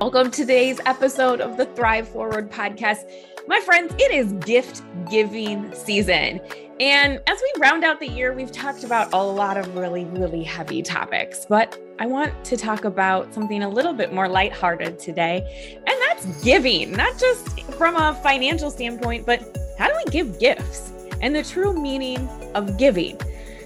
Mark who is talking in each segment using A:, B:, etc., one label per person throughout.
A: Welcome to today's episode of the Thrive Forward podcast. My friends, it is gift giving season. And as we round out the year, we've talked about a lot of really, really heavy topics, but I want to talk about something a little bit more lighthearted today, and that's giving, not just from a financial standpoint, but how do we give gifts and the true meaning of giving.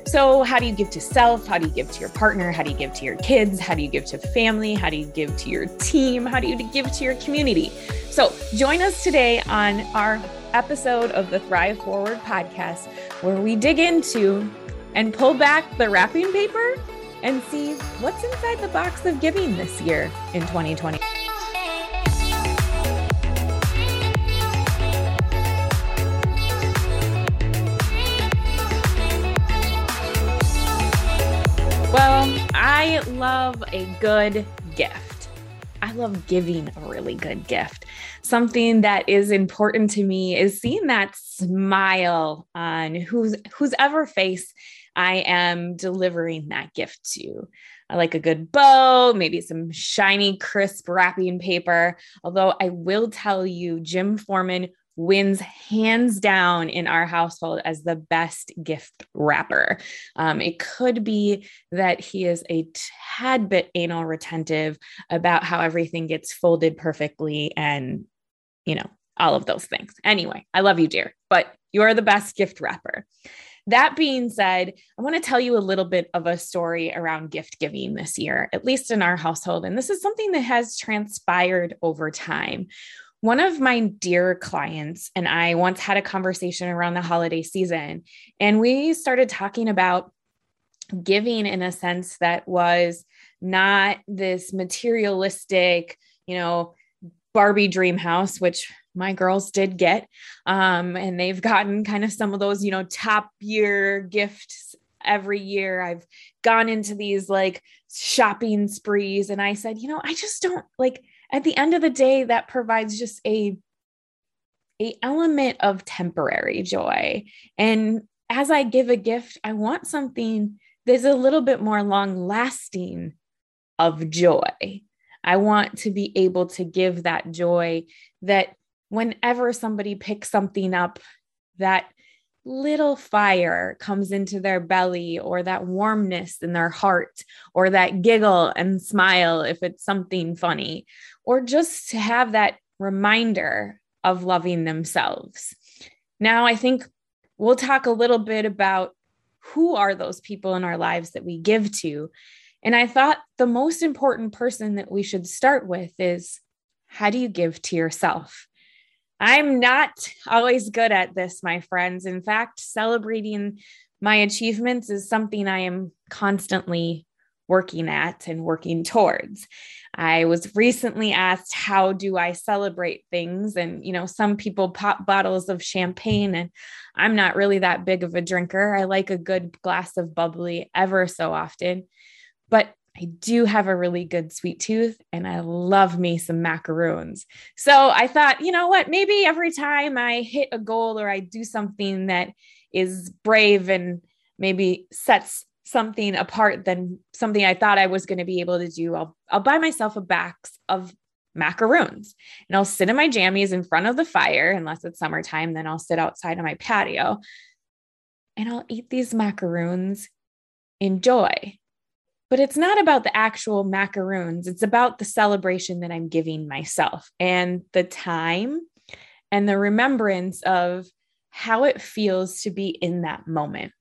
A: So, how do you give to self? How do you give to your partner? How do you give to your kids? How do you give to family? How do you give to your team? How do you give to your community? So, join us today on our episode of the Thrive Forward podcast, where we dig into and pull back the wrapping paper and see what's inside the box of giving this year in 2020. Well, I love a good gift. I love giving a really good gift. Something that is important to me is seeing that smile on whose whose ever face I am delivering that gift to. I like a good bow, maybe some shiny, crisp wrapping paper. Although I will tell you, Jim Foreman wins hands down in our household as the best gift wrapper. Um, it could be that he is a tad bit anal retentive about how everything gets folded perfectly and, you know, all of those things. Anyway, I love you, dear, but you are the best gift wrapper. That being said, I want to tell you a little bit of a story around gift giving this year, at least in our household. And this is something that has transpired over time. One of my dear clients and I once had a conversation around the holiday season, and we started talking about giving in a sense that was not this materialistic, you know, Barbie dream house, which my girls did get. Um, and they've gotten kind of some of those, you know, top year gifts every year. I've gone into these like shopping sprees, and I said, you know, I just don't like at the end of the day that provides just a a element of temporary joy. And as i give a gift i want something that's a little bit more long lasting of joy. I want to be able to give that joy that whenever somebody picks something up that little fire comes into their belly or that warmness in their heart or that giggle and smile if it's something funny or just to have that reminder of loving themselves. Now, I think we'll talk a little bit about who are those people in our lives that we give to. And I thought the most important person that we should start with is how do you give to yourself? I'm not always good at this, my friends. In fact, celebrating my achievements is something I am constantly working at and working towards. I was recently asked, How do I celebrate things? And, you know, some people pop bottles of champagne, and I'm not really that big of a drinker. I like a good glass of bubbly ever so often. But I do have a really good sweet tooth and I love me some macaroons. So I thought, you know what, maybe every time I hit a goal or I do something that is brave and maybe sets something apart than something I thought I was going to be able to do, I'll I'll buy myself a box of macaroons and I'll sit in my jammies in front of the fire unless it's summertime then I'll sit outside on my patio and I'll eat these macaroons in joy. But it's not about the actual macaroons, it's about the celebration that I'm giving myself and the time and the remembrance of how it feels to be in that moment.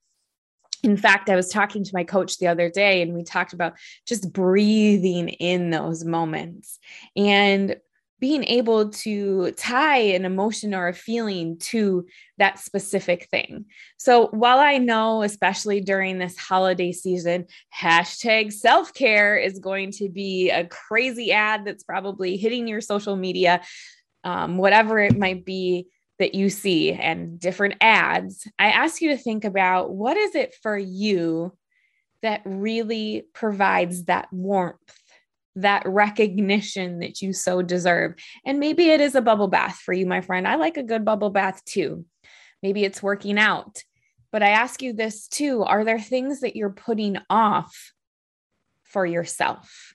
A: In fact, I was talking to my coach the other day and we talked about just breathing in those moments. And being able to tie an emotion or a feeling to that specific thing. So while I know, especially during this holiday season, hashtag self care is going to be a crazy ad that's probably hitting your social media, um, whatever it might be that you see and different ads, I ask you to think about what is it for you that really provides that warmth, that recognition that you so deserve. And maybe it is a bubble bath for you, my friend. I like a good bubble bath too. Maybe it's working out. But I ask you this too are there things that you're putting off for yourself?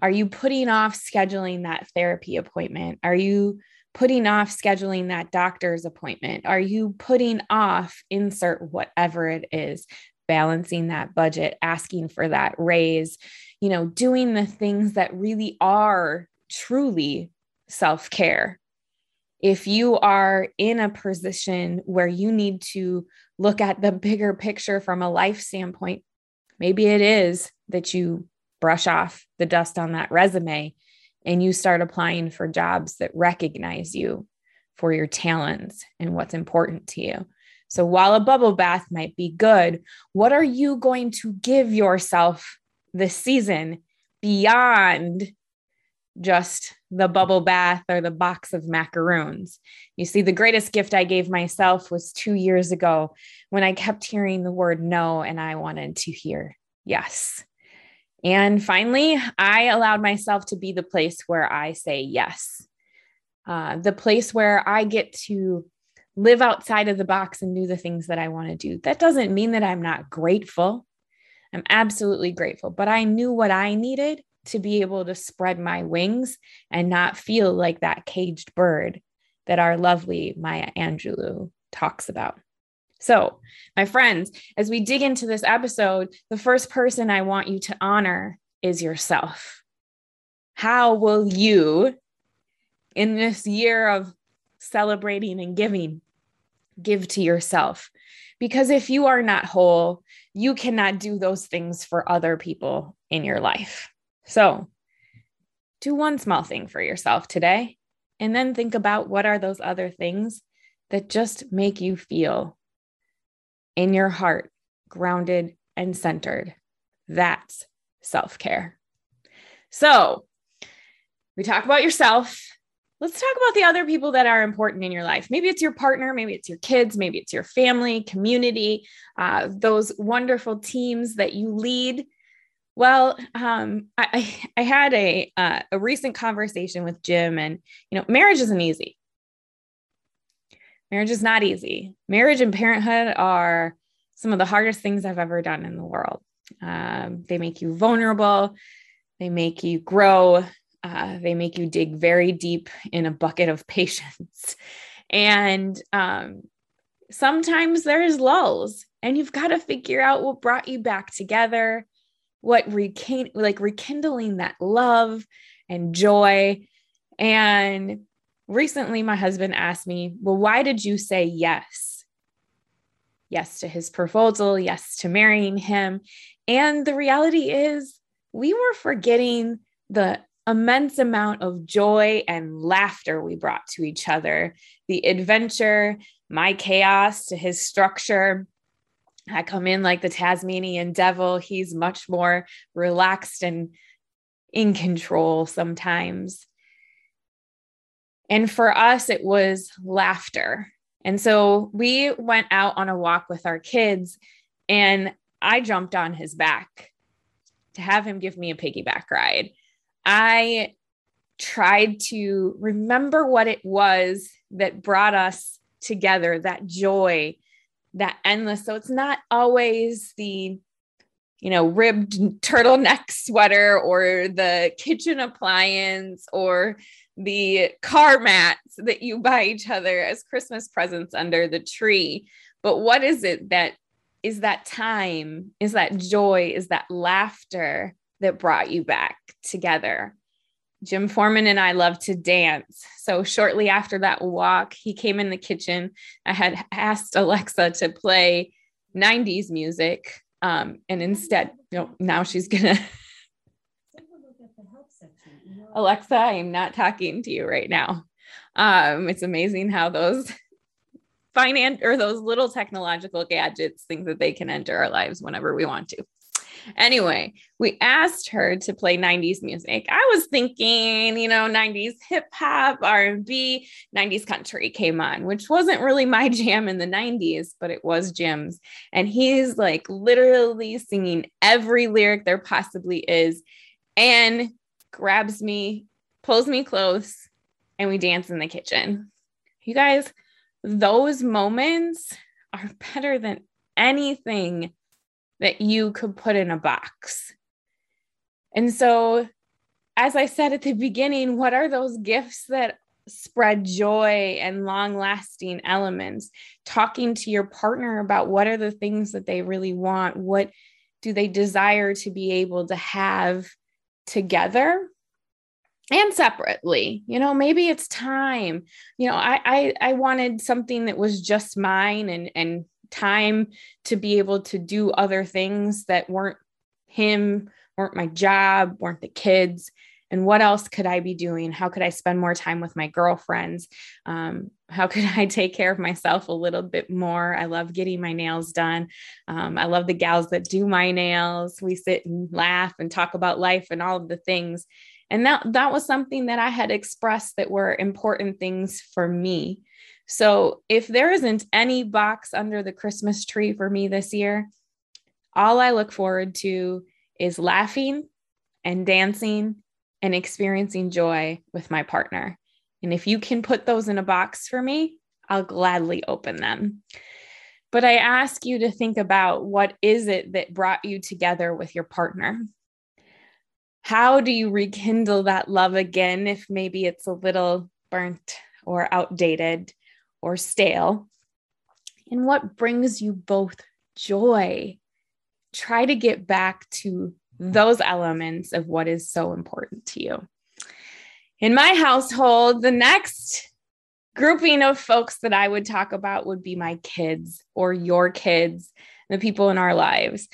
A: Are you putting off scheduling that therapy appointment? Are you putting off scheduling that doctor's appointment? Are you putting off insert whatever it is, balancing that budget, asking for that raise, you know, doing the things that really are truly self care? If you are in a position where you need to look at the bigger picture from a life standpoint, maybe it is that you brush off the dust on that resume and you start applying for jobs that recognize you for your talents and what's important to you. So while a bubble bath might be good, what are you going to give yourself this season beyond just the bubble bath or the box of macaroons? You see, the greatest gift I gave myself was two years ago when I kept hearing the word no and I wanted to hear yes. And finally, I allowed myself to be the place where I say yes, uh, the place where I get to live outside of the box and do the things that I want to do. That doesn't mean that I'm not grateful. I'm absolutely grateful, but I knew what I needed to be able to spread my wings and not feel like that caged bird that our lovely Maya Angelou talks about. So, my friends, as we dig into this episode, the first person I want you to honor is yourself. How will you, in this year of celebrating and giving, give to yourself? Because if you are not whole, you cannot do those things for other people in your life. So, do one small thing for yourself today, and then think about what are those other things that just make you feel in your heart, grounded and centered. That's self care. So, we talk about yourself. Let's talk about the other people that are important in your life. Maybe it's your partner, maybe it's your kids, maybe it's your family, community, uh, those wonderful teams that you lead. Well, um, I, I had a uh, a recent conversation with Jim, and you know, marriage isn't easy. Marriage is not easy. Marriage and parenthood are some of the hardest things I've ever done in the world. Um, they make you vulnerable, they make you grow, uh, they make you dig very deep in a bucket of patience. And um, sometimes there's lulls, and you've got to figure out what brought you back together, what like rekindling that love and joy. And recently my husband asked me, Well, why did you say yes? Yes to his proposal, yes to marrying him. And the reality is, we were forgetting the immense amount of joy and laughter we brought to each other, the adventure, my chaos to his structure. I come in like the Tasmanian devil. He's much more relaxed and in control sometimes. And for us, it was laughter. And so we went out on a walk with our kids, and I jumped on his back to have him give me a piggyback ride. I tried to remember what it was that brought us together, that joy, that endless. So it's not always the you know, ribbed turtleneck sweater or the kitchen appliance or the car mats that you buy each other as Christmas presents under the tree. But what is it that is that time, is that joy, is that laughter that brought you back together? Jim Foreman and I love to dance. So shortly after that walk, he came in the kitchen. I had asked Alexa to play 90s music. Um, and instead, you know, now she's gonna Alexa, I am not talking to you right now. Um, it's amazing how those finance or those little technological gadgets think that they can enter our lives whenever we want to. Anyway, we asked her to play 90s music. I was thinking, you know, 90s hip hop, R&B, 90s country came on, which wasn't really my jam in the 90s, but it was Jim's. And he's like literally singing every lyric there possibly is. And grabs me, pulls me close, and we dance in the kitchen. You guys, those moments are better than anything that you could put in a box. And so as I said at the beginning, what are those gifts that spread joy and long lasting elements? Talking to your partner about what are the things that they really want? What do they desire to be able to have together and separately you know maybe it's time you know I, I i wanted something that was just mine and and time to be able to do other things that weren't him weren't my job weren't the kids. And what else could i be doing? How could i spend more time with my girlfriends? Um, how could i take care of myself a little bit more? I love getting my nails done. Um, i love the gals that do my nails. We sit and laugh and talk about life and all of the things. And that that was something that i had expressed that were important things for me so if there isn't any box under the christmas tree for me this year all i look forward to is laughing and dancing and experiencing joy with my partner. And if you can put those in a box for me i'll gladly open them. But i ask you to think about what is it that brought you together with your partner? How do you rekindle that love again if maybe it's a little burnt or outdated or stale? And what brings you both joy? Try to get back to those elements of what is so important to you. In my household, the next grouping of folks that I would talk about would be my kids or your kids, the people in our lives.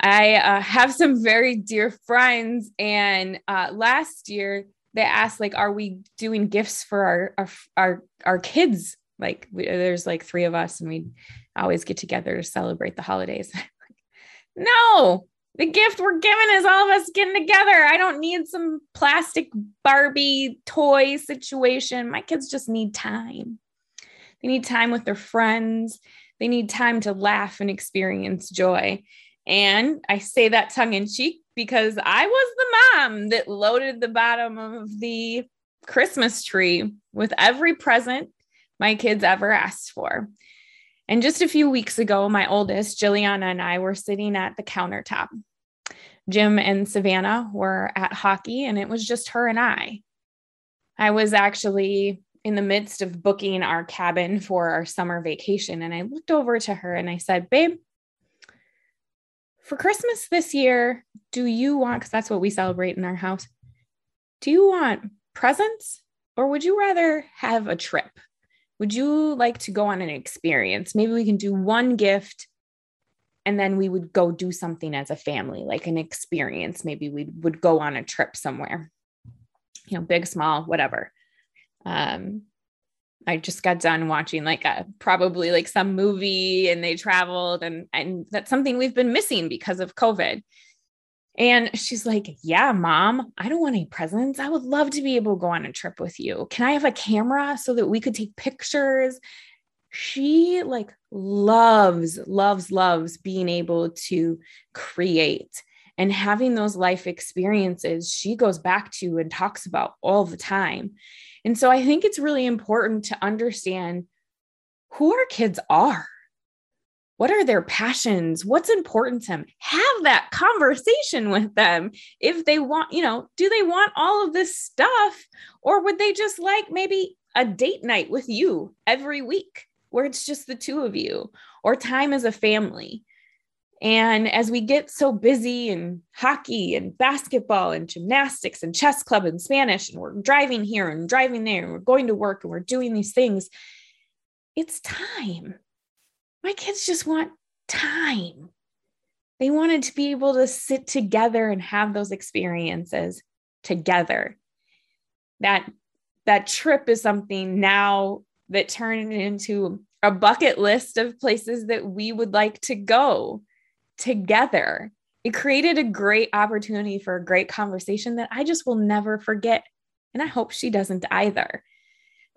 A: I uh, have some very dear friends, and uh, last year they asked, like, "Are we doing gifts for our our our, our kids?" Like, we, there's like three of us, and we always get together to celebrate the holidays. no, the gift we're giving is all of us getting together. I don't need some plastic Barbie toy situation. My kids just need time. They need time with their friends. They need time to laugh and experience joy. And I say that tongue in cheek because I was the mom that loaded the bottom of the Christmas tree with every present my kids ever asked for. And just a few weeks ago, my oldest, Jilliana, and I were sitting at the countertop. Jim and Savannah were at hockey, and it was just her and I. I was actually in the midst of booking our cabin for our summer vacation, and I looked over to her and I said, Babe, for Christmas this year, do you want, because that's what we celebrate in our house, do you want presents or would you rather have a trip? Would you like to go on an experience? Maybe we can do one gift and then we would go do something as a family, like an experience. Maybe we would go on a trip somewhere, you know, big, small, whatever. Um, I just got done watching like a probably like some movie and they traveled and and that's something we've been missing because of COVID. And she's like, "Yeah, mom, I don't want any presents. I would love to be able to go on a trip with you. Can I have a camera so that we could take pictures?" She like loves loves loves being able to create and having those life experiences she goes back to and talks about all the time and so I think it's really important to understand who our kids are. What are their passions? What's important to them? Have that conversation with them. If they want, you know, do they want all of this stuff? Or would they just like maybe a date night with you every week where it's just the two of you or time as a family? And as we get so busy in hockey and basketball and gymnastics and chess club and Spanish, and we're driving here and driving there, and we're going to work and we're doing these things, it's time. My kids just want time. They wanted to be able to sit together and have those experiences together. That that trip is something now that turned into a bucket list of places that we would like to go together. It created a great opportunity for a great conversation that I just will never forget. And I hope she doesn't either.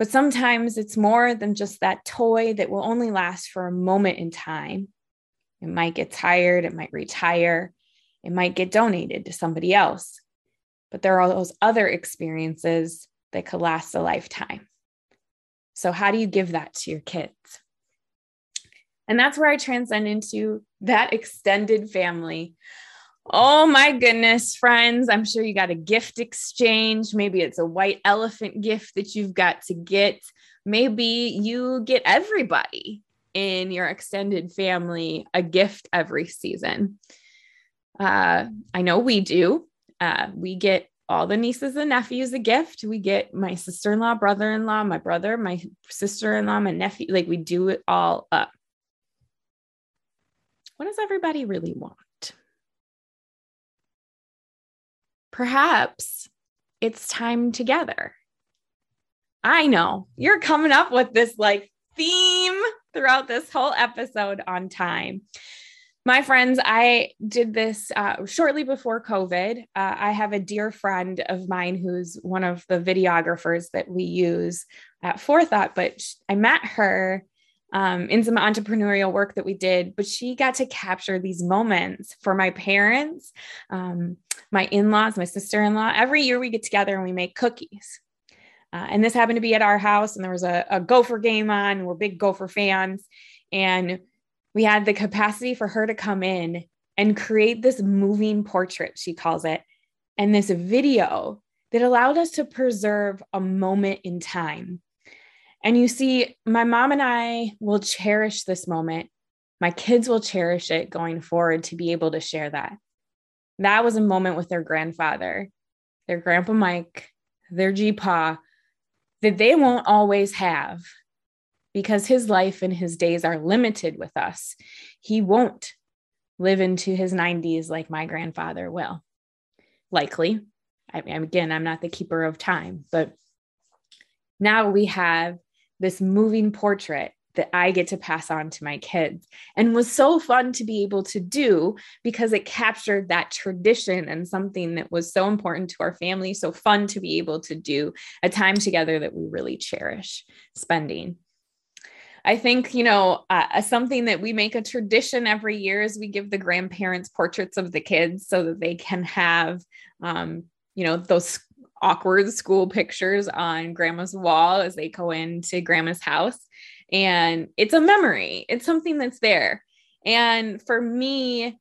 A: But sometimes it's more than just that toy that will only last for a moment in time. It might get tired, it might retire, it might get donated to somebody else. But there are those other experiences that could last a lifetime. So, how do you give that to your kids? And that's where I transcend into that extended family Oh my goodness, friends. I'm sure you got a gift exchange. Maybe it's a white elephant gift that you've got to get. Maybe you get everybody in your extended family a gift every season. Uh, I know we do. Uh, we get all the nieces and nephews a gift. We get my sister in law, brother in law, my brother, my sister in law, my nephew. Like we do it all up. What does everybody really want? Perhaps it's time together. I know you're coming up with this like theme throughout this whole episode on time my friends, I did this uh, shortly before COVID. Uh, I have a dear friend of mine who's one of the videographers that we use at Forethought, but I met her um, in some entrepreneurial work that we did, but she got to capture these moments for my parents, um, my in laws, my sister in law. Every year we get together and we make cookies. Uh, and this happened to be at our house, and there was a, a Gopher game on. We're big Gopher fans. And we had the capacity for her to come in and create this moving portrait, she calls it, and this video that allowed us to preserve a moment in time. And you see, my mom and I will cherish this moment. My kids will cherish it going forward to be able to share that. That was a moment with their grandfather, their grandpa Mike, their G Pa that they won't always have because his life and his days are limited with us. He won't live into his 90s like my grandfather will. Likely. I mean, again, I'm not the keeper of time, but now we have this moving portrait that I get to pass on to my kids and was so fun to be able to do because it captured that tradition and something that was so important to our family. So fun to be able to do a time together that we really cherish spending. I think, you know, uh, something that we make a tradition every year is we give the grandparents portraits of the kids so that they can have, um, you know, those awkward school pictures on grandma's wall as they go into grandma's house. And it's a memory, it's something that's there. And for me,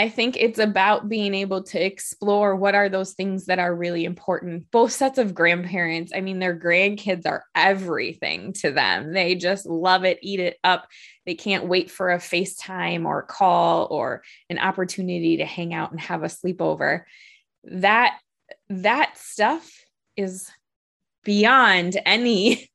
A: I think it's about being able to explore what are those things that are really important. Both sets of grandparents, I mean, their grandkids are everything to them. They just love it, eat it up. They can't wait for a FaceTime or call or an opportunity to hang out and have a sleepover. That that stuff is beyond any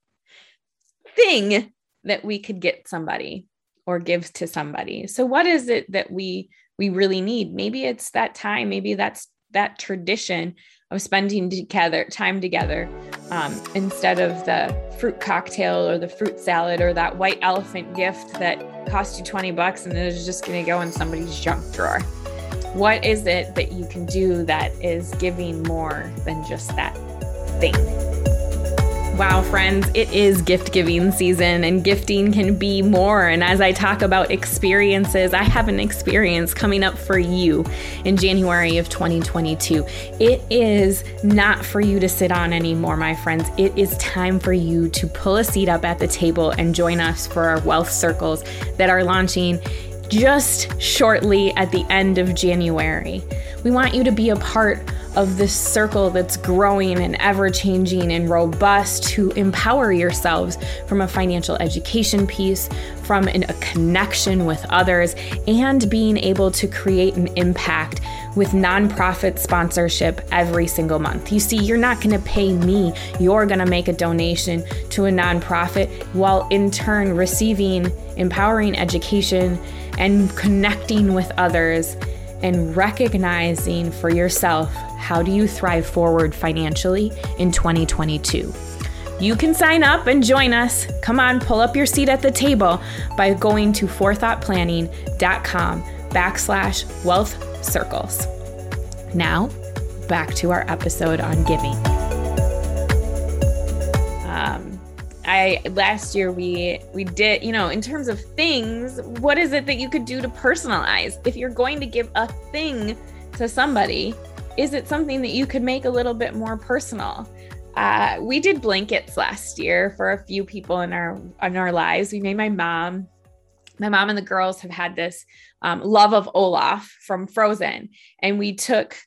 A: thing that we could get somebody or give to somebody. So what is it that we we really need. Maybe it's that time, maybe that's that tradition of spending together time together um, instead of the fruit cocktail or the fruit salad or that white elephant gift that cost you 20 bucks and is just going to go in somebody's junk drawer what is it that you can do that is giving more than just that thing Wow, friends, it is gift giving season and gifting can be more. And as I talk about experiences, I have an experience coming up for you in January of 2022. It is not for you to sit on anymore, my friends. It is time for you to pull a seat up at the table and join us for our wealth circles that are launching just shortly at the end of January. We want you to be a part of this circle that's growing and ever changing and robust to empower yourselves from a financial education piece, from an, a connection with others, and being able to create an impact with nonprofit sponsorship every single month. You see, you're not to pay me, you're to make a donation to a nonprofit while in turn receiving empowering education and connecting with others and recognizing for yourself how do you thrive forward financially in 2022. You can sign up and join us. Come on, pull up your seat at the table by going to forethoughtplanning.com backslash wealth circles. Now, back to our episode on giving. I last year we we did you know in terms of things what is it that you could do to personalize? If you're going to give a thing to somebody is it something that you could make a little bit more personal? Uh, we did blankets last year for a few people in our in our lives. We made my mom my mom and the girls have had this um, love of Olaf from Frozen, and we took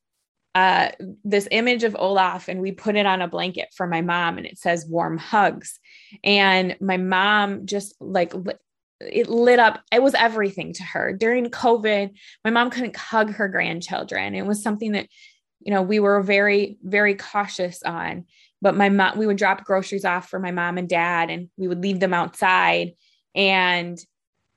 A: uh, this image of Olaf and we put it on a blanket for my mom, and it says warm hugs. And my mom just like it lit up. It was everything to her during COVID. My mom couldn't hug her grandchildren. It was something that, you know, we were very, very cautious on. But my mom, we would drop groceries off for my mom and dad, and we would leave them outside. And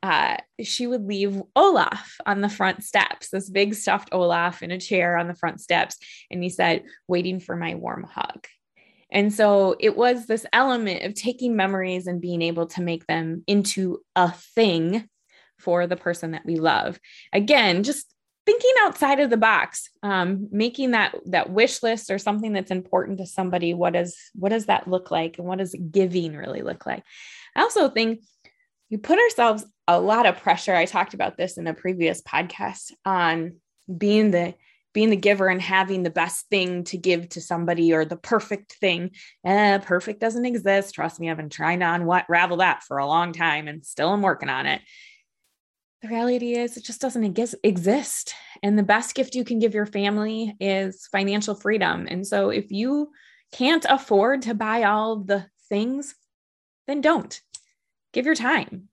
A: uh, she would leave Olaf on the front steps, this big stuffed Olaf in a chair on the front steps. And he said, waiting for my warm hug. And so it was this element of taking memories and being able to make them into a thing for the person that we love. Again, just thinking outside of the box, um, making that that wish list or something that's important to somebody. What does what does that look like, and what does giving really look like? I also think we put ourselves a lot of pressure. I talked about this in a previous podcast on being the being the giver and having the best thing to give to somebody or the perfect thing. Eh, perfect doesn't exist. Trust me, I've been trying to unravel that for a long time and still am working on it. The reality is, it just doesn't exist. And the best gift you can give your family is financial freedom. And so if you can't afford to buy all the things, then don't. Give your time,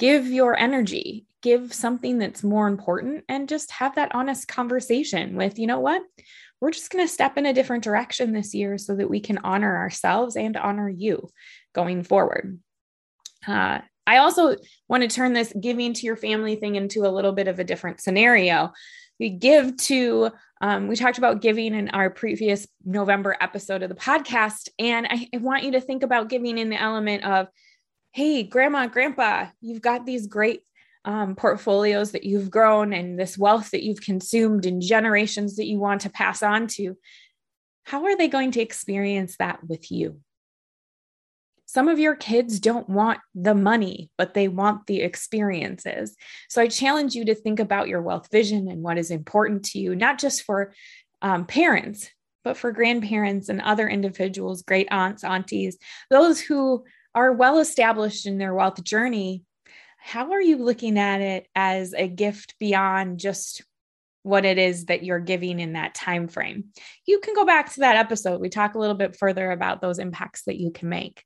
A: give your energy, give something that's more important and just have that honest conversation with, you know what? We're just going to step in a different direction this year so that we can honor ourselves and honor you going forward. Uh, I also want to turn this giving to your family thing into a little bit of a different scenario. We give to, um, we talked about giving in our previous November episode of the podcast. And I, I want you to think about giving in the element of, hey, grandma, grandpa, you've got these great um, portfolios that you've grown and this wealth that you've consumed and generations that you want to pass on to, how are they going to experience that with you? Some of your kids don't want the money, but they want the experiences. So I challenge you to think about your wealth vision and what is important to you, not just for um, parents, but for grandparents and other individuals, great aunts, aunties, those who are well established in their wealth journey how are you looking at it as a gift beyond just what it is that you're giving in that time frame? You can go back to that episode. We talk a little bit further about those impacts that you can make.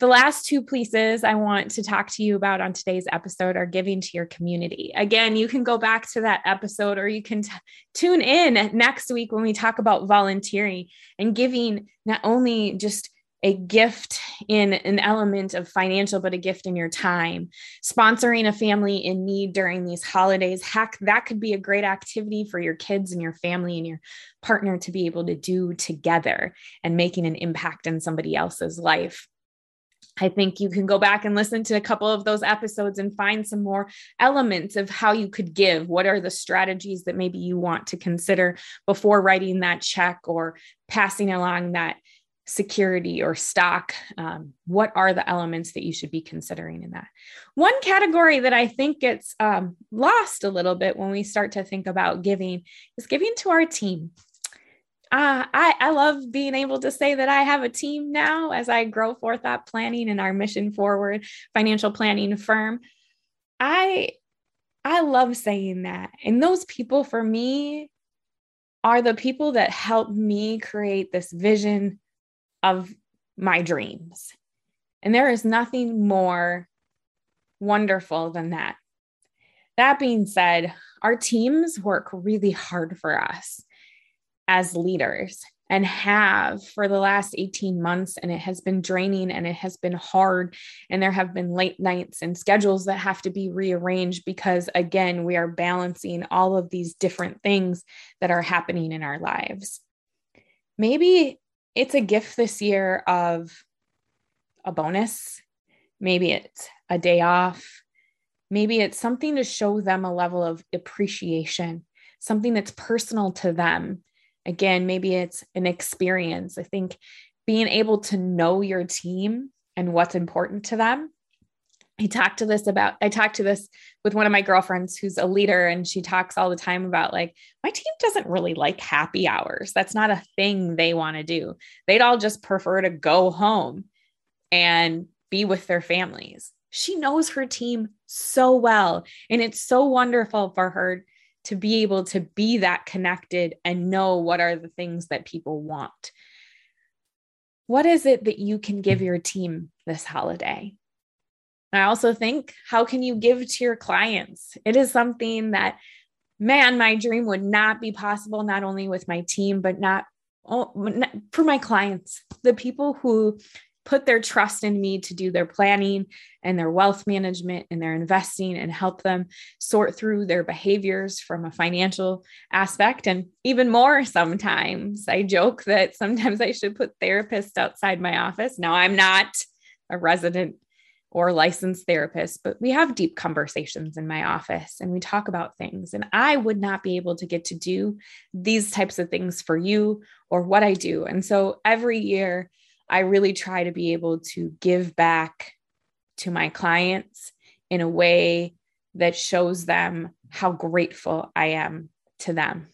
A: The last two pieces I want to talk to you about on today's episode are giving to your community. Again, you can go back to that episode or you can t- tune in next week when we talk about volunteering and giving not only just a gift in an element of financial, but a gift in your time. Sponsoring a family in need during these holidays, heck, that could be a great activity for your kids and your family and your partner to be able to do together and making an impact in somebody else's life. I think you can go back and listen to a couple of those episodes and find some more elements of how you could give. What are the strategies that maybe you want to consider before writing that check or passing along that security or stock um, what are the elements that you should be considering in that one category that i think gets um, lost a little bit when we start to think about giving is giving to our team uh, I, I love being able to say that I have a team now as I grow Forethought Planning and our mission forward financial planning firm. I I love saying that. And those people for me are the people that help me create this vision of my dreams. And there is nothing more wonderful than that. That being said, our teams work really hard for us as leaders and have for the last 18 months. And it has been draining and it has been hard. And there have been late nights and schedules that have to be rearranged because, again, we are balancing all of these different things that are happening in our lives. Maybe it's a gift this year of a bonus. Maybe it's a day off. Maybe it's something to show them a level of appreciation, something that's personal to them. Again, maybe it's an experience. I think being able to know your team and what's important to them I talked to this about, I talked to this with one of my girlfriends who's a leader, and she talks all the time about like, my team doesn't really like happy hours. That's not a thing they want to do. They'd all just prefer to go home and be with their families. She knows her team so well. And it's so wonderful for her to be able to be that connected and know what are the things that people want. What is it that you can give your team this holiday? I also think, how can you give to your clients? It is something that, man, my dream would not be possible, not only with my team, but not, oh, for my clients, the people who put their trust in me to do their planning and their wealth management and their investing and help them sort through their behaviors from a financial aspect. And even more sometimes, I joke that sometimes I should put therapists outside my office. Now, I'm not a resident or licensed therapist, but we have deep conversations in my office and we talk about things. And I would not be able to get to do these types of things for you or what I do. And so every year, I really try to be able to give back to my clients in a way that shows them how grateful I am to them.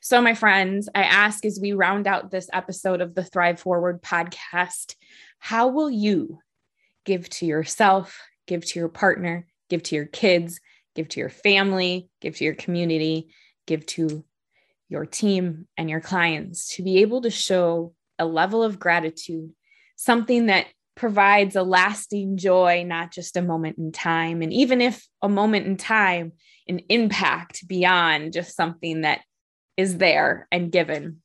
A: So, my friends, I ask as we round out this episode of the Thrive Forward podcast, how will you give to yourself, give to your partner, give to your kids, give to your family, give to your community, give to your team and your clients to be able to show a level of gratitude, something that provides a lasting joy, not just a moment in time. And even if a moment in time, an impact beyond just something that is there and given.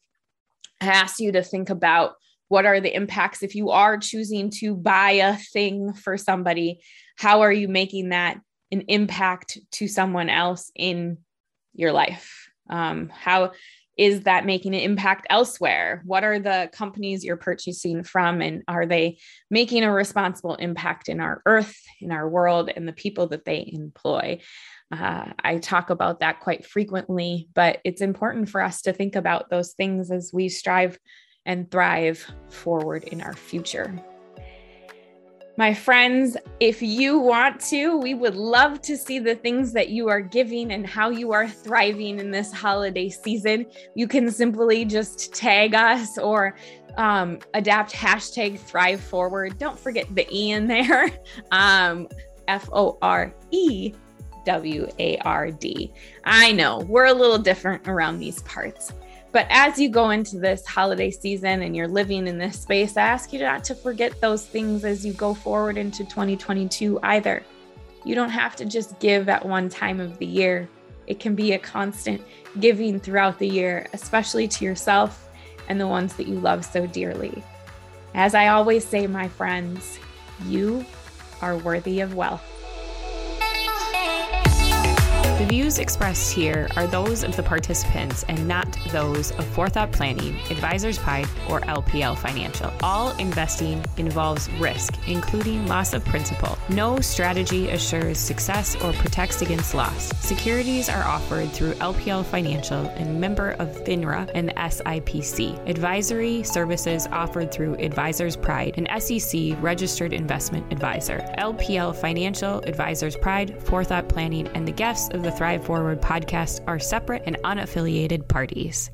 A: I ask you to think about what are the impacts if you are choosing to buy a thing for somebody, how are you making that an impact to someone else in your life? Um, how is that making an impact elsewhere? What are the companies you're purchasing from? And are they making a responsible impact in our earth, in our world, and the people that they employ? Uh, I talk about that quite frequently, but it's important for us to think about those things as we strive and thrive forward in our future. My friends, if you want to, we would love to see the things that you are giving and how you are thriving in this holiday season. You can simply just tag us or um, adapt hashtag thrive forward. Don't forget the E in there. Um, F O R E W A R D. I know we're a little different around these parts. But as you go into this holiday season and you're living in this space, I ask you not to forget those things as you go forward into 2022 either. You don't have to just give at one time of the year. It can be a constant giving throughout the year, especially to yourself and the ones that you love so dearly. As I always say, my friends, you are worthy of wealth.
B: The views expressed here are those of the participants and not those of Forethought Planning, Advisors Pride, or LPL Financial. All investing involves risk, including loss of principal. No strategy assures success or protects against loss. Securities are offered through LPL Financial and member of FINRA and the SIPC. Advisory services offered through Advisors Pride, an SEC registered investment advisor. LPL Financial, Advisors Pride, Forethought Planning, and the guests of the the Thrive Forward podcast are separate and unaffiliated parties.